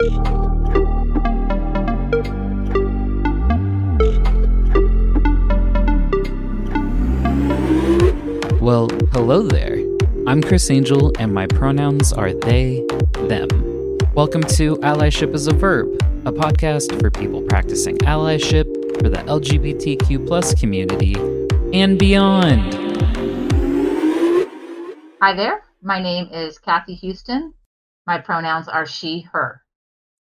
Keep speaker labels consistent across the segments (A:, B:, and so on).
A: Well, hello there. I'm Chris Angel, and my pronouns are they, them. Welcome to Allyship is a Verb, a podcast for people practicing allyship for the LGBTQ plus community and beyond.
B: Hi there. My name is Kathy Houston. My pronouns are she, her.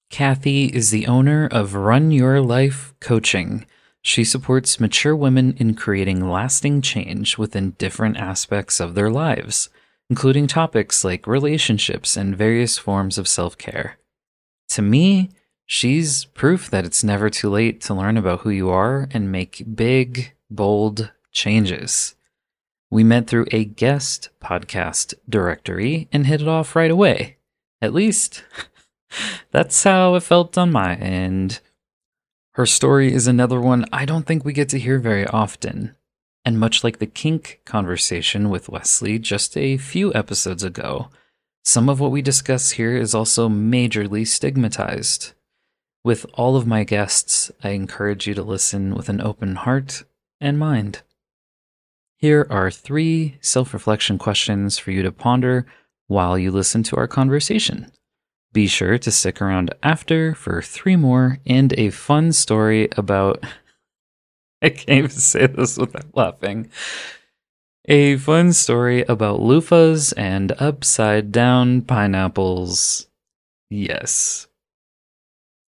A: Kathy is the owner of Run Your Life Coaching. She supports mature women in creating lasting change within different aspects of their lives, including topics like relationships and various forms of self care. To me, she's proof that it's never too late to learn about who you are and make big, bold changes. We met through a guest podcast directory and hit it off right away. At least, that's how it felt on my end. Her story is another one I don't think we get to hear very often. And much like the kink conversation with Wesley just a few episodes ago, some of what we discuss here is also majorly stigmatized. With all of my guests, I encourage you to listen with an open heart and mind. Here are three self reflection questions for you to ponder while you listen to our conversation. Be sure to stick around after for three more and a fun story about. I can't even say this without laughing. A fun story about loofahs and upside down pineapples. Yes.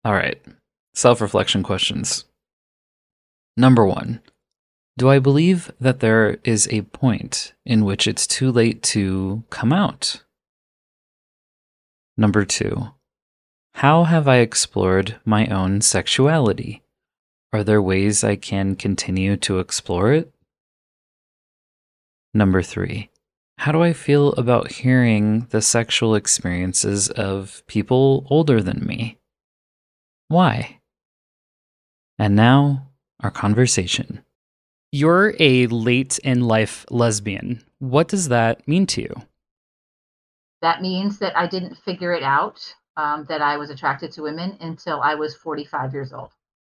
A: All right. Self reflection questions. Number one Do I believe that there is a point in which it's too late to come out? Number two, how have I explored my own sexuality? Are there ways I can continue to explore it? Number three, how do I feel about hearing the sexual experiences of people older than me? Why? And now, our conversation. You're a late in life lesbian. What does that mean to you?
B: That means that I didn't figure it out um, that I was attracted to women until I was 45 years old.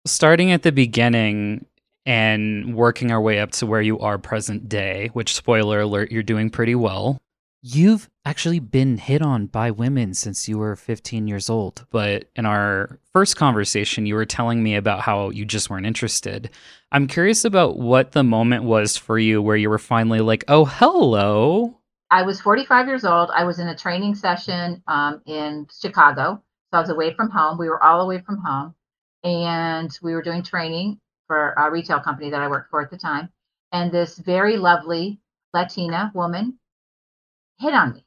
A: Starting at the beginning and working our way up to where you are present day, which, spoiler alert, you're doing pretty well. You've actually been hit on by women since you were 15 years old. But in our first conversation, you were telling me about how you just weren't interested. I'm curious about what the moment was for you where you were finally like, oh, hello.
B: I was 45 years old. I was in a training session um, in Chicago. So I was away from home. We were all away from home. And we were doing training for a retail company that I worked for at the time. And this very lovely Latina woman hit on me,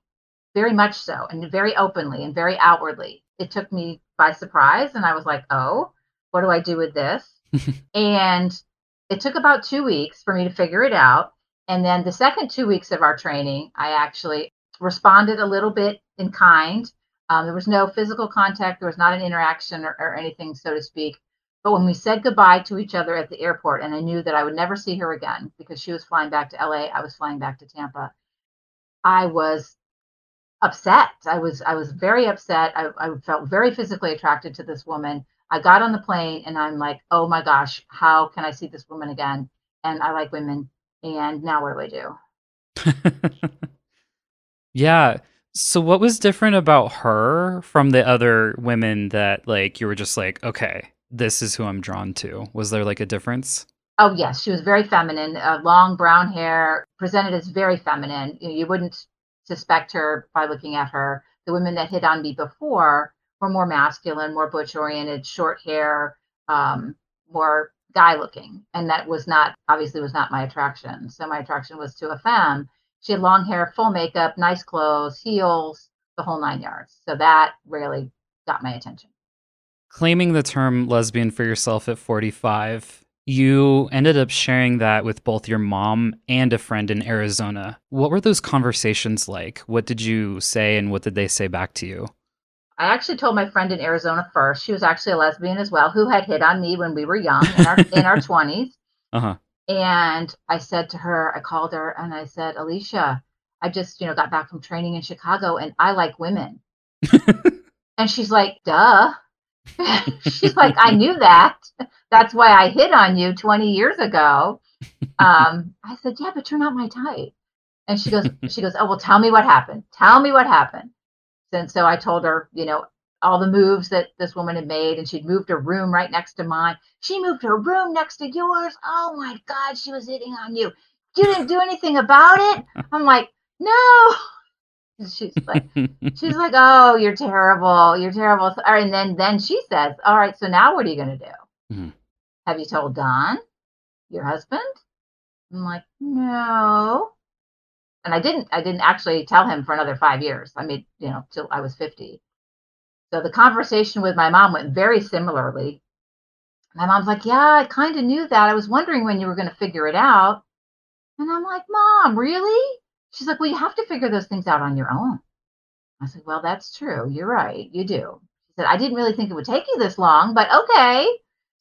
B: very much so, and very openly and very outwardly. It took me by surprise. And I was like, oh, what do I do with this? and it took about two weeks for me to figure it out. And then the second two weeks of our training, I actually responded a little bit in kind. Um, there was no physical contact, there was not an interaction or, or anything, so to speak. But when we said goodbye to each other at the airport, and I knew that I would never see her again because she was flying back to LA, I was flying back to Tampa. I was upset. I was I was very upset. I, I felt very physically attracted to this woman. I got on the plane and I'm like, oh my gosh, how can I see this woman again? And I like women and now what do I
A: do? yeah. So what was different about her from the other women that like you were just like, okay, this is who I'm drawn to? Was there like a difference?
B: Oh yes, she was very feminine, uh, long brown hair, presented as very feminine. You, know, you wouldn't suspect her by looking at her. The women that hit on me before were more masculine, more butch oriented, short hair, um, more guy looking and that was not obviously was not my attraction. So my attraction was to a femme. She had long hair full makeup nice clothes heels the whole nine yards. So that really got my attention.
A: Claiming the term lesbian for yourself at 45 you ended up sharing that with both your mom and a friend in arizona. What were those conversations like? What did you say and what did they say back to you
B: I actually told my friend in Arizona first. She was actually a lesbian as well, who had hit on me when we were young in our in our twenties.
A: Uh-huh.
B: And I said to her, I called her and I said, Alicia, I just you know got back from training in Chicago and I like women. and she's like, duh. she's like, I knew that. That's why I hit on you 20 years ago. Um, I said, yeah, but you're not my type. And she goes, she goes, oh, well, tell me what happened. Tell me what happened. And so I told her, you know, all the moves that this woman had made, and she'd moved her room right next to mine. She moved her room next to yours. Oh my God, she was hitting on you. You didn't do anything about it. I'm like, no. She's like, she's like, oh, you're terrible. You're terrible. And then, then she says, all right, so now what are you going to do? Mm-hmm. Have you told Don, your husband? I'm like, no. And I didn't, I didn't actually tell him for another five years. I mean, you know, till I was 50. So the conversation with my mom went very similarly. My mom's like, yeah, I kind of knew that. I was wondering when you were going to figure it out. And I'm like, Mom, really? She's like, Well, you have to figure those things out on your own. I said, Well, that's true. You're right. You do. She said, I didn't really think it would take you this long, but okay.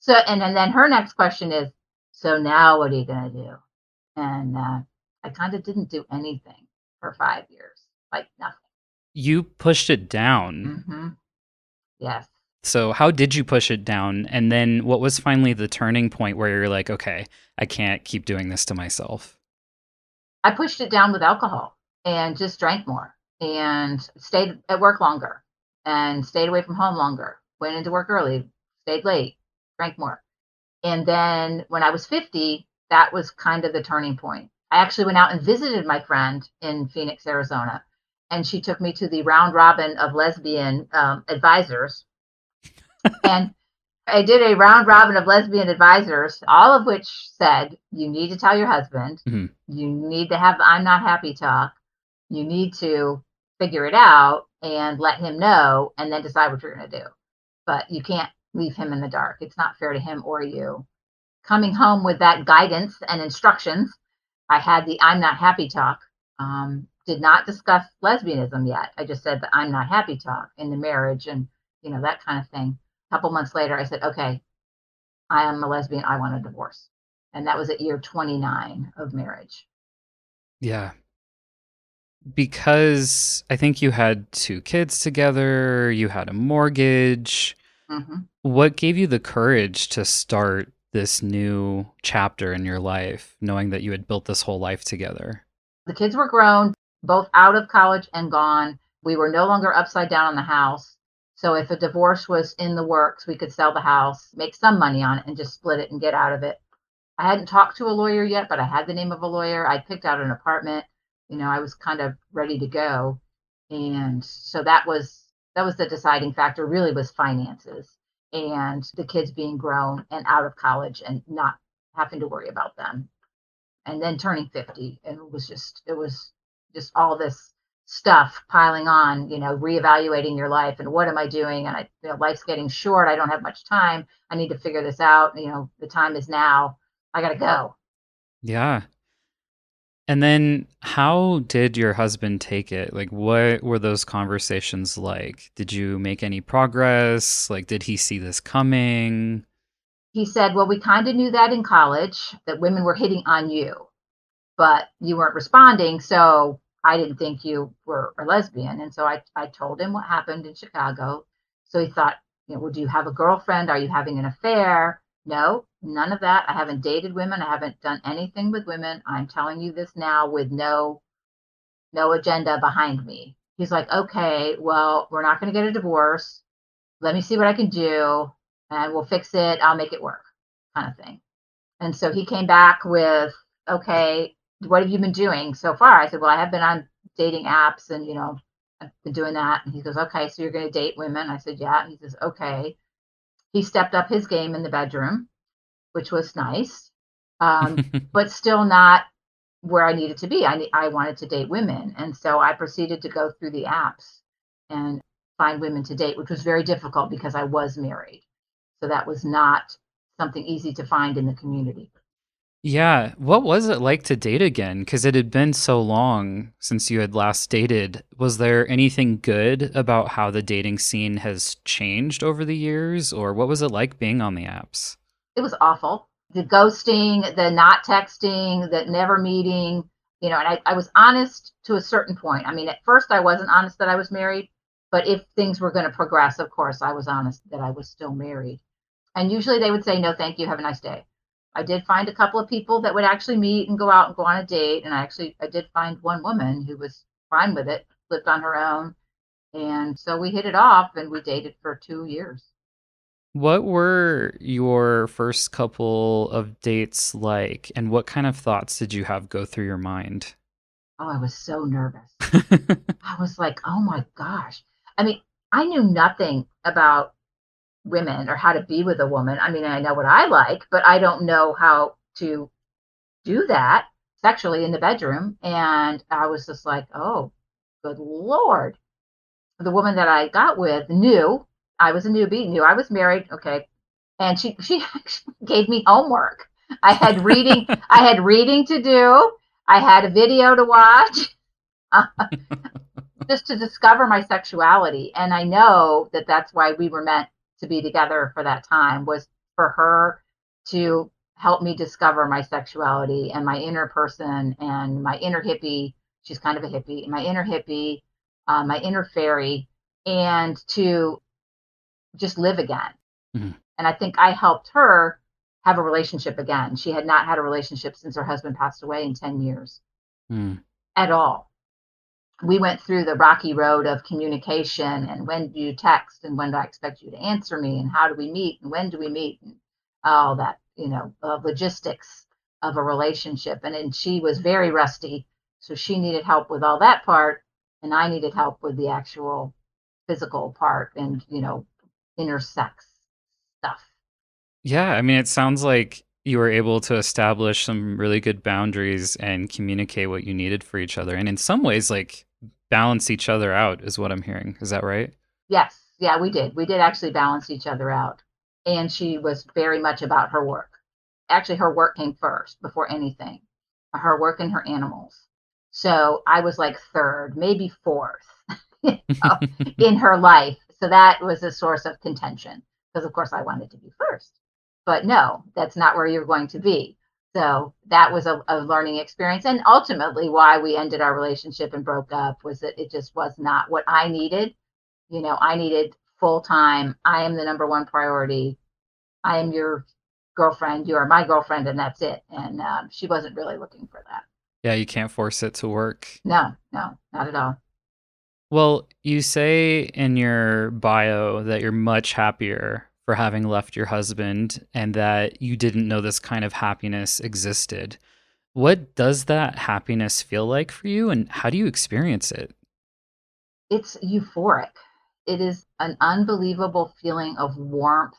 B: So, and, and then her next question is, So now what are you going to do? And uh, I kind of didn't do anything for five years, like nothing.
A: You pushed it down.
B: Mm-hmm. Yes.
A: So, how did you push it down? And then, what was finally the turning point where you're like, okay, I can't keep doing this to myself?
B: I pushed it down with alcohol and just drank more and stayed at work longer and stayed away from home longer. Went into work early, stayed late, drank more. And then when I was 50, that was kind of the turning point. I actually went out and visited my friend in Phoenix, Arizona, and she took me to the round robin of lesbian um, advisors. and I did a round robin of lesbian advisors, all of which said you need to tell your husband, mm-hmm. you need to have I'm not happy talk, you need to figure it out and let him know and then decide what you're going to do. But you can't leave him in the dark. It's not fair to him or you. Coming home with that guidance and instructions, I had the I'm not happy talk. Um, did not discuss lesbianism yet. I just said the I'm not happy talk in the marriage and you know that kind of thing A couple months later, I said, okay, I am a lesbian. I want a divorce. And that was at year 29 of marriage.
A: Yeah. Because I think you had two kids together, you had a mortgage. Mm-hmm. What gave you the courage to start this new chapter in your life, knowing that you had built this whole life together?
B: The kids were grown, both out of college and gone. We were no longer upside down on the house. So if a divorce was in the works, we could sell the house, make some money on it, and just split it and get out of it. I hadn't talked to a lawyer yet, but I had the name of a lawyer. I picked out an apartment. You know, I was kind of ready to go. And so that was that was the deciding factor really was finances and the kids being grown and out of college and not having to worry about them. And then turning 50 and it was just it was just all this stuff piling on, you know, reevaluating your life and what am I doing? And I, you know, life's getting short. I don't have much time. I need to figure this out. You know, the time is now. I got to go.
A: Yeah. And then how did your husband take it? Like, what were those conversations like? Did you make any progress? Like, did he see this coming?
B: He said, Well, we kind of knew that in college that women were hitting on you, but you weren't responding. So I didn't think you were a lesbian. And so I, I told him what happened in Chicago. So he thought, you know, well, do you have a girlfriend? Are you having an affair? No, none of that. I haven't dated women. I haven't done anything with women. I'm telling you this now with no no agenda behind me. He's like, okay, well, we're not going to get a divorce. Let me see what I can do and we'll fix it. I'll make it work, kind of thing. And so he came back with, okay, what have you been doing so far? I said, well, I have been on dating apps and, you know, I've been doing that. And he goes, okay, so you're going to date women? I said, yeah. And he says, okay. He stepped up his game in the bedroom, which was nice, um, but still not where I needed to be. I, I wanted to date women. And so I proceeded to go through the apps and find women to date, which was very difficult because I was married. So that was not something easy to find in the community.
A: Yeah. What was it like to date again? Because it had been so long since you had last dated. Was there anything good about how the dating scene has changed over the years? Or what was it like being on the apps?
B: It was awful. The ghosting, the not texting, the never meeting, you know, and I, I was honest to a certain point. I mean, at first I wasn't honest that I was married. But if things were going to progress, of course, I was honest that I was still married. And usually they would say, no, thank you, have a nice day. I did find a couple of people that would actually meet and go out and go on a date. And I actually, I did find one woman who was fine with it, lived on her own. And so we hit it off and we dated for two years.
A: What were your first couple of dates like, and what kind of thoughts did you have go through your mind?
B: Oh, I was so nervous. I was like, oh my gosh. I mean, I knew nothing about women or how to be with a woman. I mean, I know what I like, but I don't know how to do that sexually in the bedroom. And I was just like, oh, good Lord. The woman that I got with knew I was a newbie, knew I was married. Okay. And she, she gave me homework. I had reading, I had reading to do. I had a video to watch. Uh, just to discover my sexuality and i know that that's why we were meant to be together for that time was for her to help me discover my sexuality and my inner person and my inner hippie. She's kind of a hippie, my inner hippie, uh, my inner fairy, and to just live again. Mm-hmm. And I think I helped her have a relationship again. She had not had a relationship since her husband passed away in 10 years mm. at all we went through the rocky road of communication and when do you text and when do I expect you to answer me and how do we meet and when do we meet and all that, you know, logistics of a relationship. And then she was very rusty. So she needed help with all that part. And I needed help with the actual physical part and, you know, intersex stuff.
A: Yeah. I mean, it sounds like you were able to establish some really good boundaries and communicate what you needed for each other. And in some ways, like balance each other out is what I'm hearing. Is that right?
B: Yes. Yeah, we did. We did actually balance each other out. And she was very much about her work. Actually, her work came first before anything, her work and her animals. So I was like third, maybe fourth you know, in her life. So that was a source of contention because, of course, I wanted to be first. But no, that's not where you're going to be. So that was a, a, learning experience. And ultimately, why we ended our relationship and broke up was that it just was not what I needed. You know, I needed full time. I am the number one priority. I am your girlfriend. You are my girlfriend, and that's it. And um, she wasn't really looking for that.
A: Yeah, you can't force it to work.
B: No, no, not at all.
A: Well, you say in your bio that you're much happier for having left your husband and that you didn't know this kind of happiness existed. What does that happiness feel like for you and how do you experience it?
B: It's euphoric. It is an unbelievable feeling of warmth,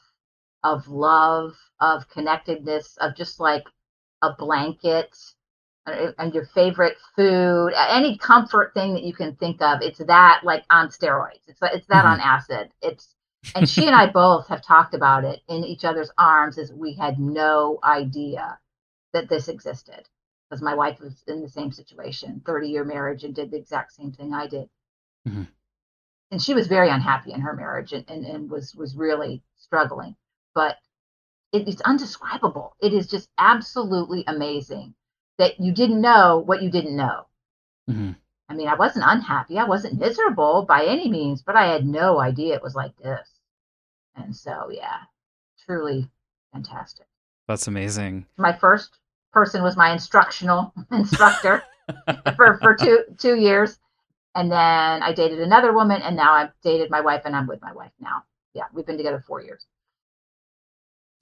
B: of love, of connectedness, of just like a blanket uh, and your favorite food, any comfort thing that you can think of. It's that like on steroids. It's it's that mm-hmm. on acid. It's and she and I both have talked about it in each other's arms as we had no idea that this existed because my wife was in the same situation 30 year marriage and did the exact same thing i did mm-hmm. and she was very unhappy in her marriage and, and, and was was really struggling but it, it's undescribable it is just absolutely amazing that you didn't know what you didn't know mm-hmm. I mean i wasn't unhappy i wasn't miserable by any means but i had no idea it was like this and so, yeah, truly fantastic.
A: That's amazing.
B: My first person was my instructional instructor for, for two two years. And then I dated another woman, and now I've dated my wife, and I'm with my wife now. Yeah, we've been together four years.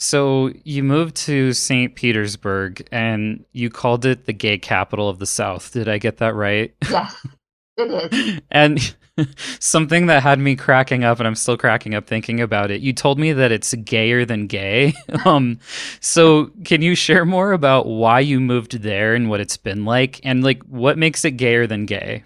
A: So you moved to St. Petersburg, and you called it the gay capital of the South. Did I get that right?
B: Yes, it is.
A: and something that had me cracking up and I'm still cracking up thinking about it. You told me that it's gayer than gay. um so can you share more about why you moved there and what it's been like and like what makes it gayer than gay?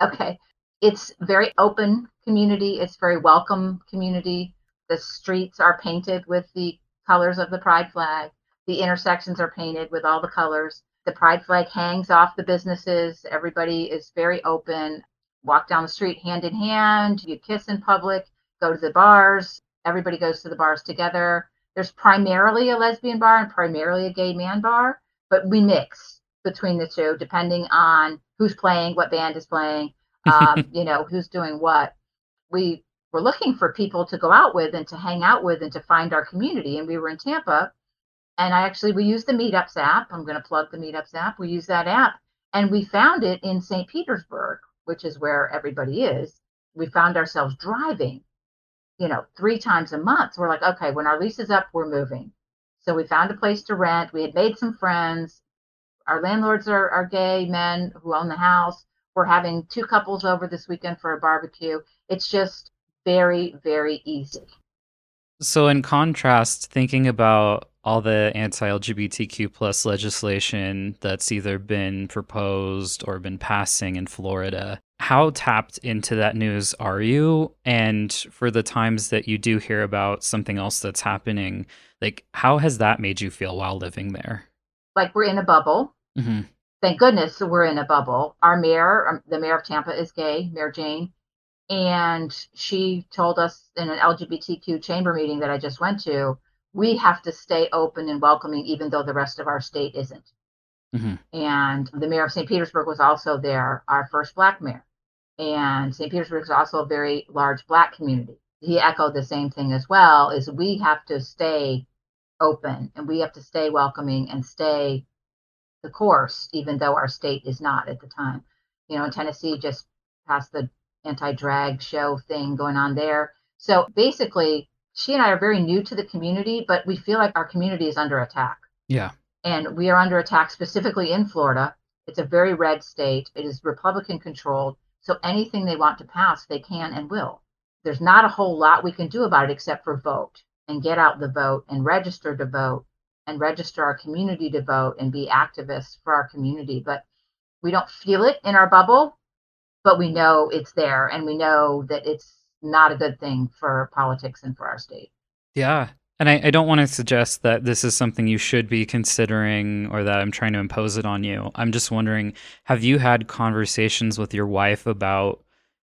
B: Okay. It's very open community, it's very welcome community. The streets are painted with the colors of the pride flag. The intersections are painted with all the colors. The pride flag hangs off the businesses. Everybody is very open walk down the street hand in hand, you kiss in public, go to the bars. Everybody goes to the bars together. There's primarily a lesbian bar and primarily a gay man bar, but we mix between the two depending on who's playing, what band is playing, um, you know, who's doing what. we were looking for people to go out with and to hang out with and to find our community. And we were in Tampa. And I actually, we used the Meetups app. I'm going to plug the Meetups app. We use that app. And we found it in St. Petersburg, which is where everybody is. We found ourselves driving, you know, three times a month. We're like, okay, when our lease is up, we're moving. So we found a place to rent. We had made some friends. Our landlords are, are gay men who own the house. We're having two couples over this weekend for a barbecue. It's just very, very easy.
A: So, in contrast, thinking about all the anti-LGBTQ plus legislation that's either been proposed or been passing in Florida, how tapped into that news are you? And for the times that you do hear about something else that's happening, like how has that made you feel while living there?
B: Like we're in a bubble. Mm-hmm. Thank goodness we're in a bubble. Our mayor, um, the mayor of Tampa, is gay, Mayor Jane, and she told us in an LGBTQ chamber meeting that I just went to, we have to stay open and welcoming, even though the rest of our state isn't. Mm-hmm. And the mayor of St. Petersburg was also there, our first black mayor. And St. Petersburg is also a very large black community. He echoed the same thing as well: is we have to stay open and we have to stay welcoming and stay the course, even though our state is not at the time. You know, Tennessee just passed the anti-drag show thing going on there. So basically, she and I are very new to the community, but we feel like our community is under attack.
A: Yeah.
B: And we are under attack specifically in Florida. It's a very red state. It is Republican controlled. So anything they want to pass, they can and will. There's not a whole lot we can do about it except for vote and get out the vote and register to vote and register our community to vote and be activists for our community. But we don't feel it in our bubble, but we know it's there and we know that it's not a good thing for politics and for our state.
A: Yeah. And I, I, don't want to suggest that this is something you should be considering or that I'm trying to impose it on you. I'm just wondering have you had conversations with your wife about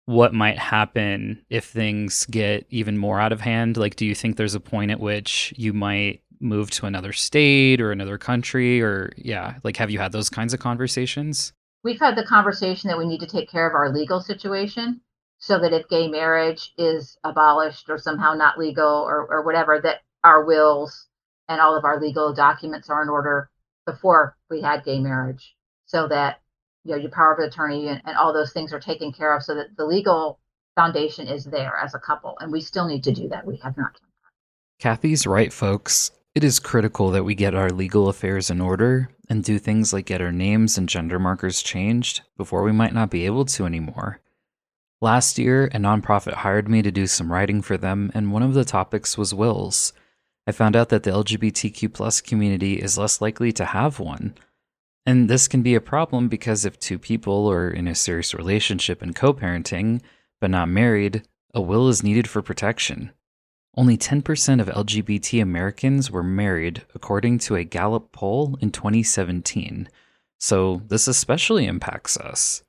A: what might happen if things get even more out of hand? Like, do you think there's a point at which you might move to another state or another country? Or, yeah, like, have you had those kinds of conversations?
B: We've had the conversation that we need to take care of our legal situation so that if gay marriage is abolished or somehow not legal or, or whatever, that our wills and all of our legal documents are in order before we had gay marriage. So that you know your power of attorney and, and all those things are taken care of so that the legal foundation is there as a couple. And we still need to do that. We have not done that.
A: Kathy's right folks. It is critical that we get our legal affairs in order and do things like get our names and gender markers changed before we might not be able to anymore. Last year a nonprofit hired me to do some writing for them and one of the topics was wills. I found out that the lgbtq community is less likely to have one. And this can be a problem because if two people are in a serious relationship and co parenting, but not married, a will is needed for protection. Only 10% of LGBT Americans were married, according to a Gallup poll in 2017. So, this especially impacts us.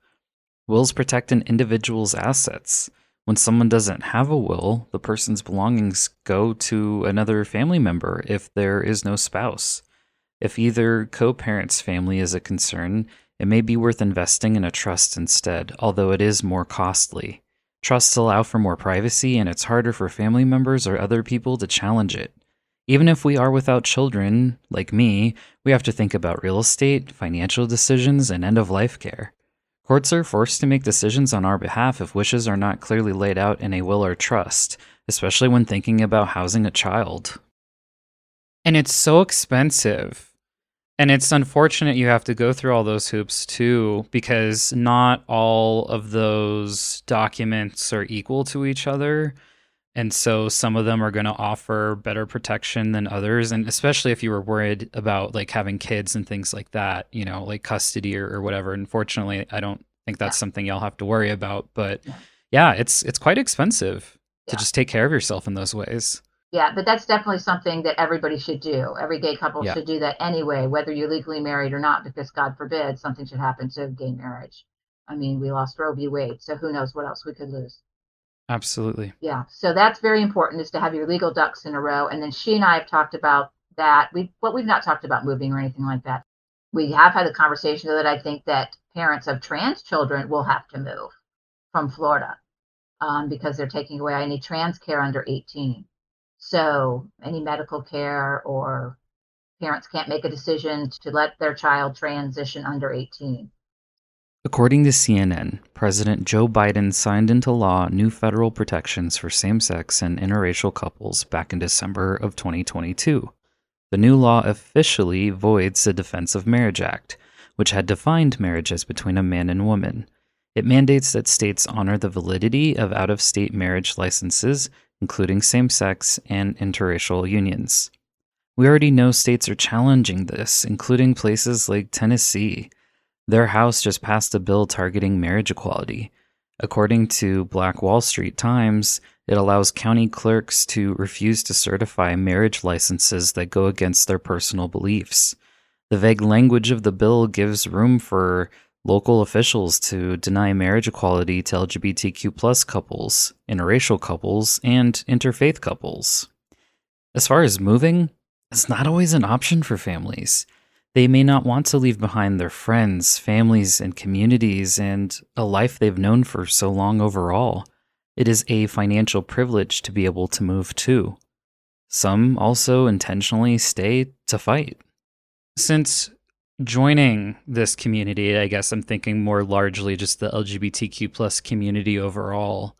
A: Wills protect an individual's assets. When someone doesn't have a will, the person's belongings go to another family member if there is no spouse. If either co parent's family is a concern, it may be worth investing in a trust instead, although it is more costly. Trusts allow for more privacy, and it's harder for family members or other people to challenge it. Even if we are without children, like me, we have to think about real estate, financial decisions, and end of life care. Courts are forced to make decisions on our behalf if wishes are not clearly laid out in a will or trust, especially when thinking about housing a child. And it's so expensive. And it's unfortunate you have to go through all those hoops too, because not all of those documents are equal to each other. And so some of them are going to offer better protection than others. And especially if you were worried about like having kids and things like that, you know, like custody or, or whatever. Unfortunately, I don't think that's yeah. something y'all have to worry about. But yeah, it's it's quite expensive yeah. to just take care of yourself in those ways.
B: Yeah, but that's definitely something that everybody should do. Every gay couple yeah. should do that anyway, whether you're legally married or not, because God forbid something should happen to gay marriage. I mean, we lost Roe v. Wade, so who knows what else we could lose.
A: Absolutely.
B: Yeah, so that's very important is to have your legal ducks in a row. And then she and I have talked about that. We, what we've not talked about moving or anything like that. We have had a conversation that I think that parents of trans children will have to move from Florida um, because they're taking away any trans care under 18. So any medical care or parents can't make a decision to let their child transition under 18.
A: According to CNN, President Joe Biden signed into law new federal protections for same sex and interracial couples back in December of 2022. The new law officially voids the Defense of Marriage Act, which had defined marriage as between a man and woman. It mandates that states honor the validity of out of state marriage licenses, including same sex and interracial unions. We already know states are challenging this, including places like Tennessee. Their House just passed a bill targeting marriage equality. According to Black Wall Street Times, it allows county clerks to refuse to certify marriage licenses that go against their personal beliefs. The vague language of the bill gives room for local officials to deny marriage equality to LGBTQ plus couples, interracial couples, and interfaith couples. As far as moving, it's not always an option for families. They may not want to leave behind their friends, families, and communities and a life they've known for so long overall. It is a financial privilege to be able to move too. Some also intentionally stay to fight. Since joining this community, I guess I'm thinking more largely just the LGBTQ plus community overall.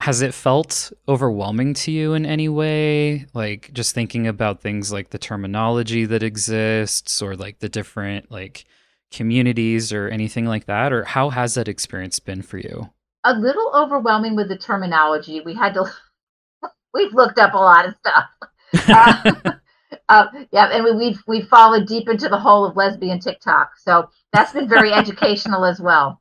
A: Has it felt overwhelming to you in any way? Like just thinking about things like the terminology that exists or like the different like communities or anything like that? Or how has that experience been for you?
B: A little overwhelming with the terminology. We had to we've looked up a lot of stuff. Uh, uh, yeah and we, we've we've fallen deep into the hole of lesbian tiktok so that's been very educational as well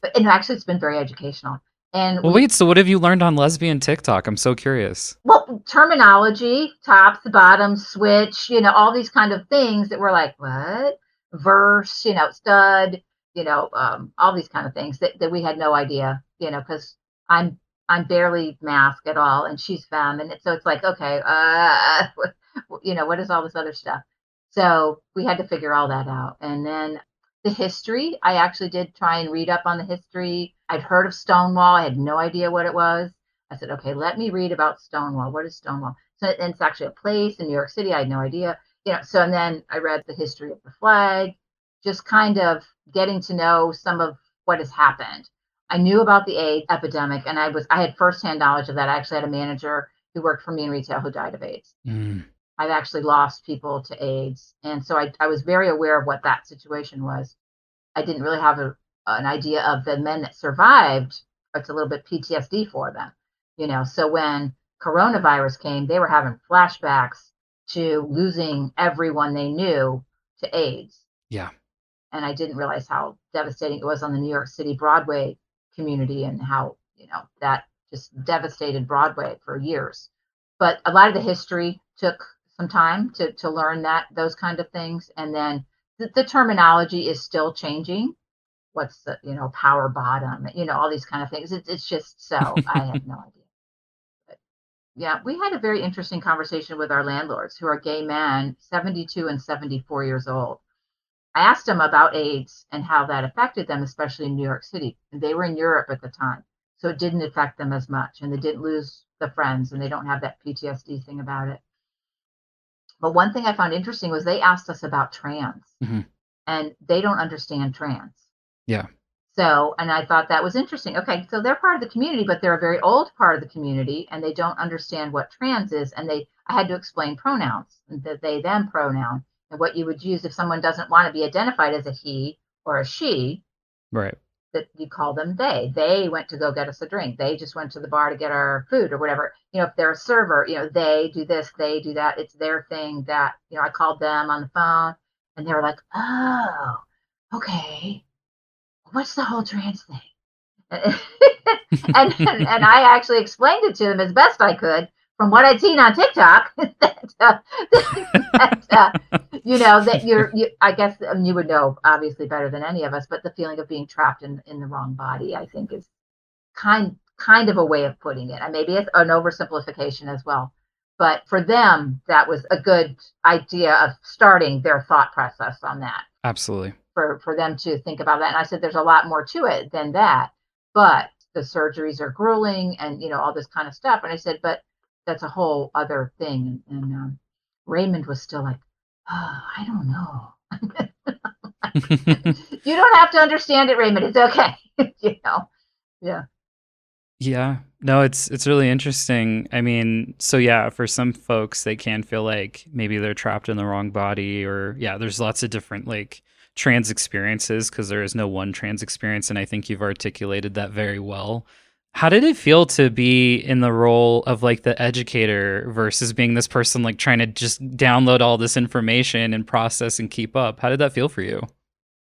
B: but, and actually it's been very educational and
A: well, we, wait, so what have you learned on lesbian TikTok? I'm so curious.
B: Well, terminology, tops, bottoms, switch, you know, all these kind of things that we're like, what? Verse, you know, stud, you know, um, all these kind of things that, that we had no idea, you know, because I'm I'm barely masc at all, and she's femme, and so it's like, okay, uh, you know, what is all this other stuff? So we had to figure all that out, and then the history. I actually did try and read up on the history. I'd heard of Stonewall. I had no idea what it was. I said, okay, let me read about Stonewall. What is Stonewall? So it's actually a place in New York City. I had no idea. You know, so and then I read the history of the flag, just kind of getting to know some of what has happened. I knew about the AIDS epidemic and I was I had firsthand knowledge of that. I actually had a manager who worked for me in retail who died of AIDS. Mm. I've actually lost people to AIDS. And so I, I was very aware of what that situation was. I didn't really have a, an idea of the men that survived. It's a little bit PTSD for them, you know. So when coronavirus came, they were having flashbacks to losing everyone they knew to AIDS.
A: Yeah.
B: And I didn't realize how devastating it was on the New York City Broadway community and how, you know, that just devastated Broadway for years. But a lot of the history took some time to to learn that those kind of things. And then the, the terminology is still changing. What's the you know power bottom you know all these kind of things. It's, it's just so i have no idea. But yeah we had a very interesting conversation with our landlords who are gay men 72 and 74 years old. I asked them about aids and how that affected them especially in new york city. And they were in europe at the time so it didn't affect them as much. And they didn't lose the friends and they don't have that ptsd thing about it but one thing I found interesting was they asked us about trans, mm-hmm. and they don't understand trans.
A: Yeah.
B: So, and I thought that was interesting. Okay, so they're part of the community, but they're a very old part of the community, and they don't understand what trans is. And they, I had to explain pronouns, the they them pronoun, and what you would use if someone doesn't want to be identified as a he or a she.
A: Right
B: that you call them they. They went to go get us a drink. They just went to the bar to get our food or whatever. You know, if they're a server, you know, they do this, they do that. It's their thing that, you know, I called them on the phone and they were like, oh, okay. What's the whole trans thing? and, and, and I actually explained it to them as best I could from what I'd seen on TikTok, that, uh, that uh, you know that you're, you, I guess um, you would know obviously better than any of us, but the feeling of being trapped in in the wrong body, I think, is kind kind of a way of putting it. And maybe it's an oversimplification as well, but for them, that was a good idea of starting their thought process on that.
A: Absolutely.
B: For for them to think about that, and I said, there's a lot more to it than that, but the surgeries are grueling and you know all this kind of stuff and i said but that's a whole other thing and, and um, raymond was still like oh, i don't know you don't have to understand it raymond it's okay you know yeah
A: yeah. No, it's it's really interesting. I mean, so yeah, for some folks they can feel like maybe they're trapped in the wrong body or yeah, there's lots of different like trans experiences because there is no one trans experience and I think you've articulated that very well. How did it feel to be in the role of like the educator versus being this person like trying to just download all this information and process and keep up? How did that feel for you?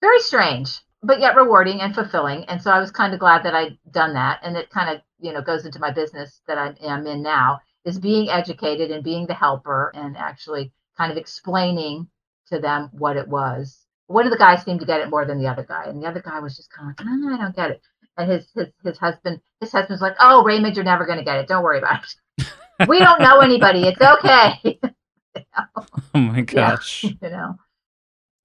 B: Very strange but yet rewarding and fulfilling. And so I was kind of glad that I'd done that. And it kind of, you know, goes into my business that I am in now is being educated and being the helper and actually kind of explaining to them what it was. One of the guys seemed to get it more than the other guy, and the other guy was just kind of like, oh, I don't get it. And his his his husband, his husband's like, oh, Raymond, you're never going to get it. Don't worry about it. we don't know anybody. It's okay. you
A: know? Oh my gosh.
B: Yeah, you know.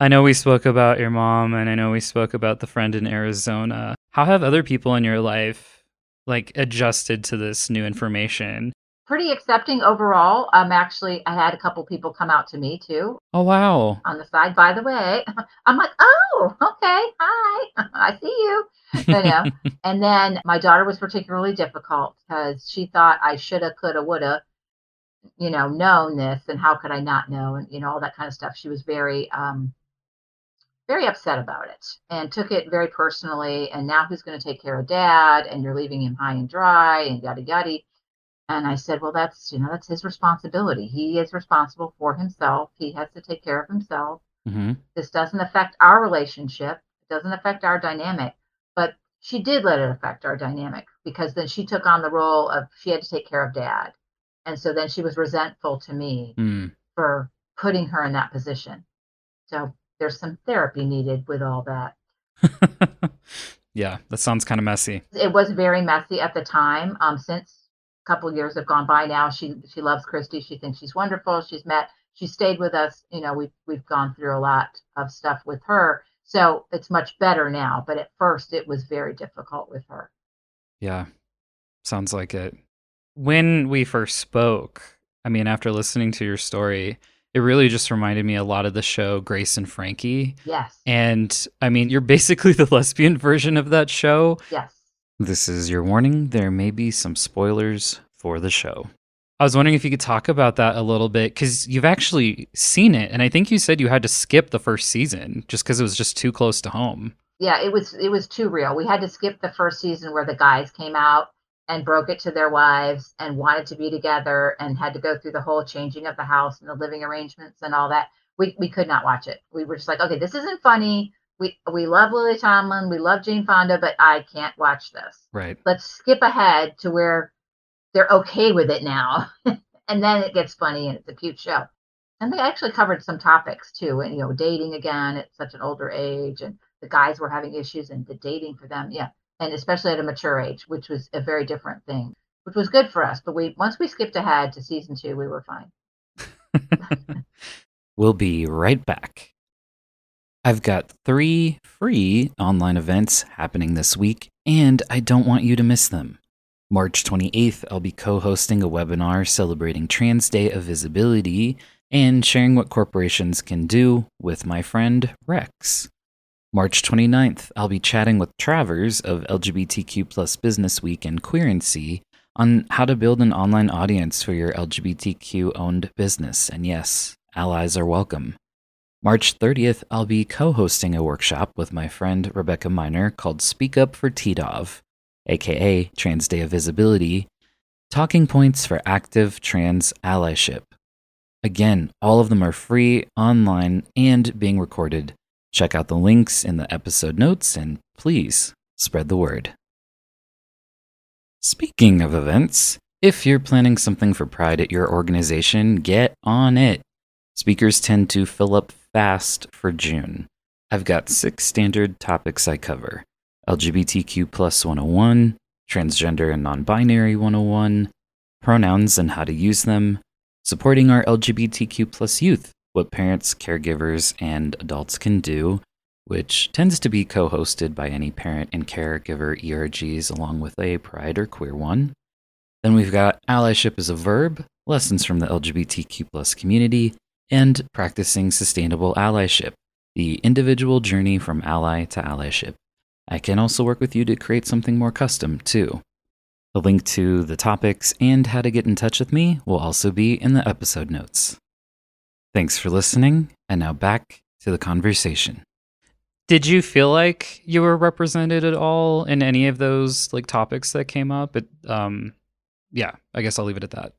A: I know we spoke about your mom and I know we spoke about the friend in Arizona. How have other people in your life like adjusted to this new information?
B: Pretty accepting overall. Um actually I had a couple people come out to me too.
A: Oh wow.
B: On the side, by the way. I'm like, oh, okay, hi. I see you. you know. and then my daughter was particularly difficult because she thought I shoulda, coulda, woulda, you know, known this and how could I not know and you know, all that kind of stuff. She was very um very upset about it and took it very personally. And now who's going to take care of dad? And you're leaving him high and dry and yada yada. And I said, well, that's you know that's his responsibility. He is responsible for himself. He has to take care of himself. Mm-hmm. This doesn't affect our relationship. It doesn't affect our dynamic. But she did let it affect our dynamic because then she took on the role of she had to take care of dad, and so then she was resentful to me mm. for putting her in that position. So there's some therapy needed with all that.
A: yeah, that sounds kind of messy.
B: It was very messy at the time. Um, since couple years have gone by now, she she loves Christy. She thinks she's wonderful. She's met. She stayed with us. You know, we've we've gone through a lot of stuff with her, so it's much better now. But at first, it was very difficult with her.
A: Yeah, sounds like it. When we first spoke, I mean, after listening to your story, it really just reminded me a lot of the show Grace and Frankie.
B: Yes.
A: And I mean, you're basically the lesbian version of that show.
B: Yes.
A: This is your warning. There may be some spoilers for the show. I was wondering if you could talk about that a little bit because you've actually seen it, and I think you said you had to skip the first season just because it was just too close to home.
B: Yeah, it was it was too real. We had to skip the first season where the guys came out and broke it to their wives and wanted to be together and had to go through the whole changing of the house and the living arrangements and all that. We we could not watch it. We were just like, okay, this isn't funny. We we love Lily Tomlin, we love Jane Fonda, but I can't watch this.
A: Right.
B: Let's skip ahead to where they're okay with it now. and then it gets funny and it's a cute show. And they actually covered some topics too, and you know, dating again at such an older age and the guys were having issues and the dating for them. Yeah and especially at a mature age, which was a very different thing, which was good for us. But we once we skipped ahead to season two, we were fine.
A: we'll be right back. I've got three free online events happening this week, and I don't want you to miss them. March 28th, I'll be co hosting a webinar celebrating Trans Day of Visibility and sharing what corporations can do with my friend Rex. March 29th, I'll be chatting with Travers of LGBTQ plus Business Week and Queerency on how to build an online audience for your LGBTQ owned business. And yes, allies are welcome. March 30th, I'll be co hosting a workshop with my friend Rebecca Miner called Speak Up for TDOV, aka Trans Day of Visibility, talking points for active trans allyship. Again, all of them are free, online, and being recorded Check out the links in the episode notes and please spread the word. Speaking of events, if you're planning something for Pride at your organization, get on it. Speakers tend to fill up fast for June. I've got six standard topics I cover LGBTQ plus 101, transgender and non binary 101, pronouns and how to use them, supporting our LGBTQ plus youth what parents, caregivers, and adults can do which tends to be co hosted by any parent and caregiver ERGs along with a pride or queer one. Then we've got Allyship is a Verb, lessons from the LGBTQ plus community, and practicing sustainable allyship, the individual journey from ally to allyship. I can also work with you to create something more custom, too. The link to the topics and how to get in touch with me will also be in the episode notes. Thanks for listening, and now back to the conversation. Did you feel like you were represented at all in any of those like topics that came up? It, um, yeah, I guess I'll leave it at that.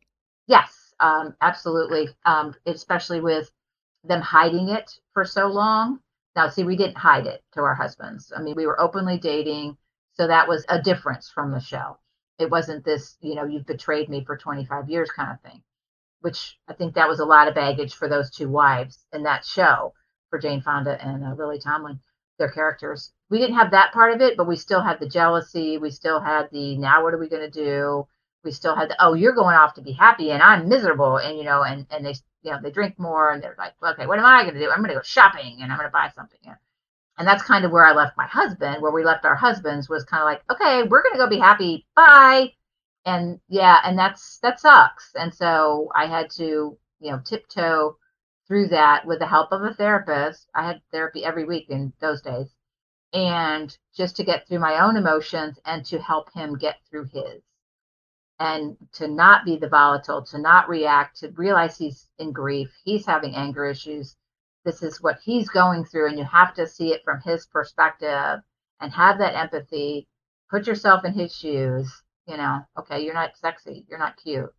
B: Yes, um, absolutely. Um, especially with them hiding it for so long. Now, see, we didn't hide it to our husbands. I mean, we were openly dating, so that was a difference from the show. It wasn't this, you know, you've betrayed me for 25 years kind of thing, which I think that was a lot of baggage for those two wives in that show for Jane Fonda and uh, Lily Tomlin, their characters. We didn't have that part of it, but we still had the jealousy. We still had the now what are we going to do? We still had the oh you're going off to be happy and I'm miserable and you know and and they you know they drink more and they're like okay what am I going to do? I'm going to go shopping and I'm going to buy something. Yeah. And that's kind of where I left my husband. Where we left our husbands was kind of like okay we're going to go be happy bye. And yeah, and that's that sucks. And so I had to you know tiptoe through that with the help of a therapist. I had therapy every week in those days. And just to get through my own emotions and to help him get through his. And to not be the volatile, to not react, to realize he's in grief, he's having anger issues. This is what he's going through, and you have to see it from his perspective and have that empathy. Put yourself in his shoes. You know, okay, you're not sexy, you're not cute.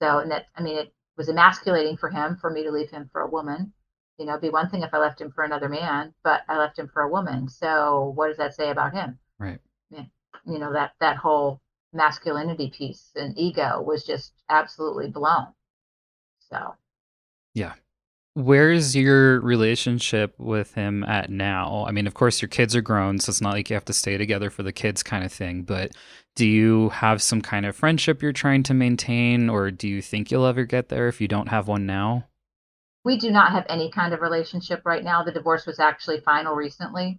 B: So, and that, I mean, it was emasculating for him for me to leave him for a woman. You know, it'd be one thing if I left him for another man, but I left him for a woman. So what does that say about him?
A: Right.
B: Yeah. You know, that that whole masculinity piece and ego was just absolutely blown. So
A: Yeah. Where's your relationship with him at now? I mean, of course, your kids are grown, so it's not like you have to stay together for the kids kind of thing. But do you have some kind of friendship you're trying to maintain, or do you think you'll ever get there if you don't have one now?
B: We do not have any kind of relationship right now. The divorce was actually final recently.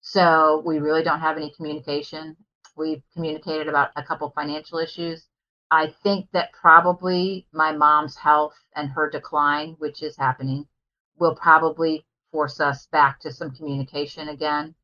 B: So we really don't have any communication. We've communicated about a couple financial issues. I think that probably my mom's health and her decline, which is happening, will probably force us back to some communication again.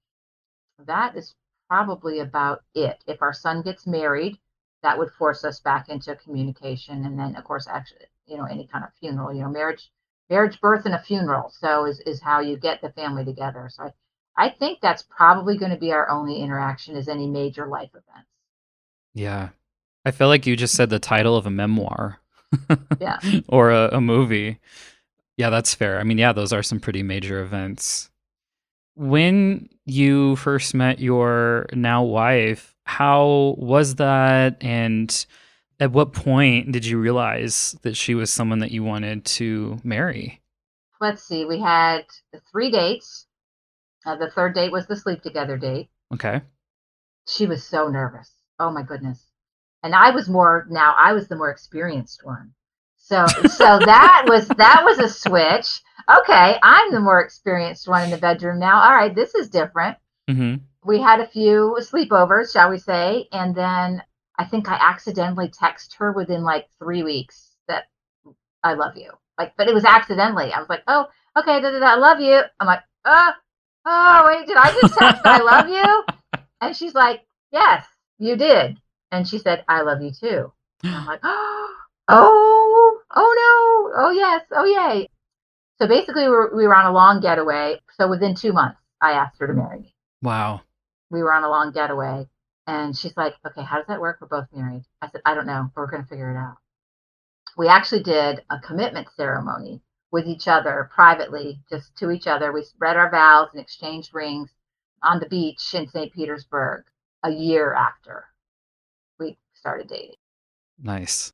B: That is probably about it. If our son gets married, that would force us back into communication. And then, of course, actually, you know, any kind of funeral, you know, marriage, marriage, birth, and a funeral. So is, is how you get the family together. So I, I think that's probably going to be our only interaction is any major life events.
A: Yeah. I feel like you just said the title of a memoir.
B: yeah.
A: or a, a movie. Yeah, that's fair. I mean, yeah, those are some pretty major events. When you first met your now wife, how was that? And at what point did you realize that she was someone that you wanted to marry?
B: Let's see. We had three dates. Uh, the third date was the sleep together date.
A: Okay.
B: She was so nervous. Oh my goodness and I was more now I was the more experienced one. So so that was that was a switch. Okay, I'm the more experienced one in the bedroom now. All right, this is different.
A: Mm-hmm.
B: We had a few sleepovers, shall we say, and then I think I accidentally text her within like three weeks that I love you. Like, but it was accidentally. I was like, oh, okay, da, da, da, I love you. I'm like, oh, oh, wait, did I just text I love you? And she's like, yes, you did. And she said, I love you too. And I'm like, oh, oh, oh no, oh yes, oh yay. So basically, we were, we were on a long getaway. So within two months, I asked her to marry me.
A: Wow.
B: We were on a long getaway. And she's like, okay, how does that work? We're both married. I said, I don't know, but we're going to figure it out. We actually did a commitment ceremony with each other privately, just to each other. We read our vows and exchanged rings on the beach in St. Petersburg a year after we started dating.
A: Nice.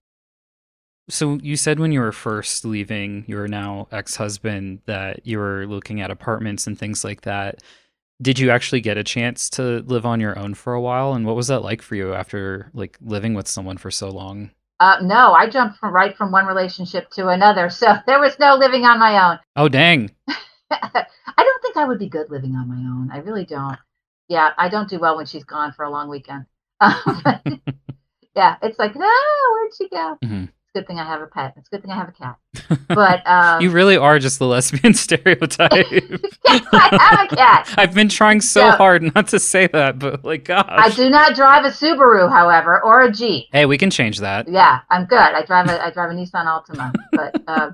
A: So you said when you were first leaving your now ex-husband that you were looking at apartments and things like that. Did you actually get a chance to live on your own for a while and what was that like for you after like living with someone for so long?
B: Uh, no, I jumped from right from one relationship to another, so there was no living on my own.
A: Oh dang!
B: I don't think I would be good living on my own. I really don't. Yeah, I don't do well when she's gone for a long weekend. Um, yeah, it's like, no, where'd she go?
A: Mhm.
B: It's a good thing I have a pet. It's a good thing I have a cat. But um,
A: you really are just the lesbian stereotype.
B: I have a cat.
A: I've been trying so
B: Yeah.
A: hard not to say that, but like, gosh.
B: I do not drive a Subaru, however, or a Jeep.
A: Hey, we can change that.
B: Yeah, I'm good. I drive a I drive a Nissan Altima, but uh,